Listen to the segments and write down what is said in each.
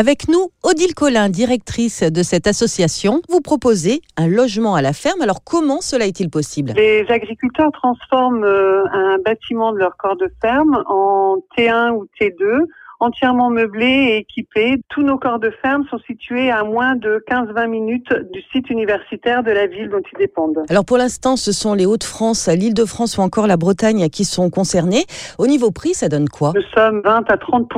Avec nous, Odile Collin, directrice de cette association. Vous proposez un logement à la ferme. Alors comment cela est-il possible? Les agriculteurs transforment euh, un bâtiment de leur corps de ferme en T1 ou T2 entièrement meublé et équipé. Tous nos corps de ferme sont situés à moins de 15-20 minutes du site universitaire de la ville dont ils dépendent. Alors pour l'instant, ce sont les Hauts-de-France, l'Île-de-France ou encore la Bretagne qui sont concernés. Au niveau prix, ça donne quoi? Nous sommes 20 à 30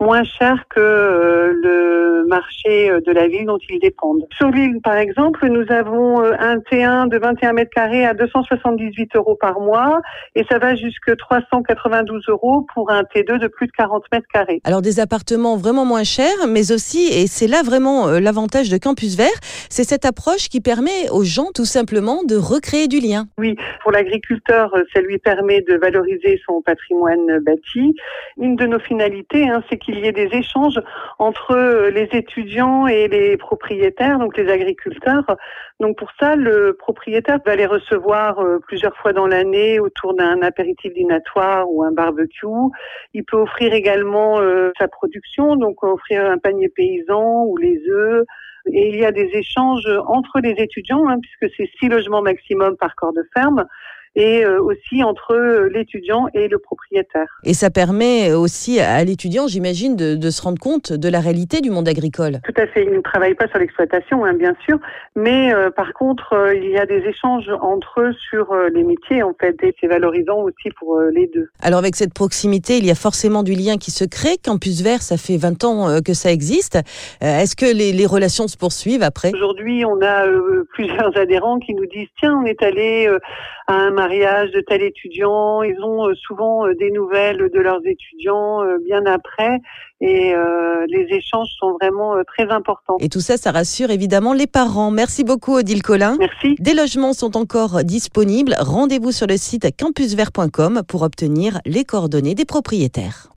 moins chers que euh, le marché euh, de la ville dont ils dépendent. Sur l'île, par exemple, nous avons euh, un T1 de 21 mètres carrés à 278 euros par mois et ça va jusque 392 euros pour un T2 de plus de 40 mètres alors des appartements vraiment moins chers, mais aussi, et c'est là vraiment euh, l'avantage de Campus Vert, c'est cette approche qui permet aux gens tout simplement de recréer du lien. Oui, pour l'agriculteur, euh, ça lui permet de valoriser son patrimoine bâti. Une de nos finalités, hein, c'est qu'il y ait des échanges entre euh, les étudiants et les propriétaires, donc les agriculteurs. Donc pour ça, le propriétaire va les recevoir plusieurs fois dans l'année autour d'un apéritif dînatoire ou un barbecue. Il peut offrir également euh, sa production, donc offrir un panier paysan ou les œufs. Et il y a des échanges entre les étudiants, hein, puisque c'est six logements maximum par corps de ferme et euh, aussi entre euh, l'étudiant et le propriétaire. Et ça permet aussi à l'étudiant, j'imagine, de, de, se rendre compte de la réalité du monde agricole. Tout à fait. Il ne travaille pas sur l'exploitation, hein, bien sûr, mais euh, par contre, il y a des échanges entre eux sur les métiers, en fait, et c'est valorisant aussi pour les deux. Alors avec cette proximité, il y a forcément du lien qui se crée. Campus Vert, ça fait 20 ans que ça existe. Est-ce que les, les, relations se poursuivent après? Aujourd'hui, on a plusieurs adhérents qui nous disent, tiens, on est allé à un mariage de tel étudiant. Ils ont euh, souvent euh, des nouvelles de leurs étudiants euh, bien après et les échanges sont vraiment très importants. Et tout ça, ça rassure évidemment les parents. Merci beaucoup Odile Collin. Merci. Des logements sont encore disponibles. Rendez-vous sur le site campusvert.com pour obtenir les coordonnées des propriétaires.